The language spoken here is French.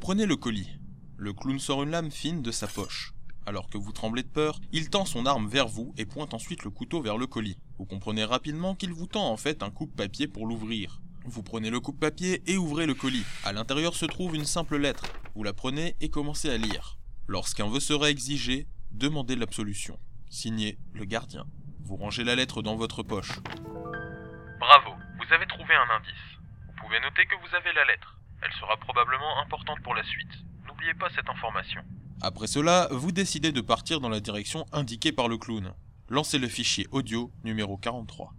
prenez le colis. Le clown sort une lame fine de sa poche. Alors que vous tremblez de peur, il tend son arme vers vous et pointe ensuite le couteau vers le colis. Vous comprenez rapidement qu'il vous tend en fait un coupe-papier pour l'ouvrir. Vous prenez le coupe-papier et ouvrez le colis. À l'intérieur se trouve une simple lettre. Vous la prenez et commencez à lire. Lorsqu'un vœu sera exigé, demandez l'absolution. Signé le gardien. Vous rangez la lettre dans votre poche. Bravo, vous avez trouvé un indice. Vous pouvez noter que vous avez la lettre. Elle sera probablement importante pour la suite. N'oubliez pas cette information. Après cela, vous décidez de partir dans la direction indiquée par le clown. Lancez le fichier audio numéro 43.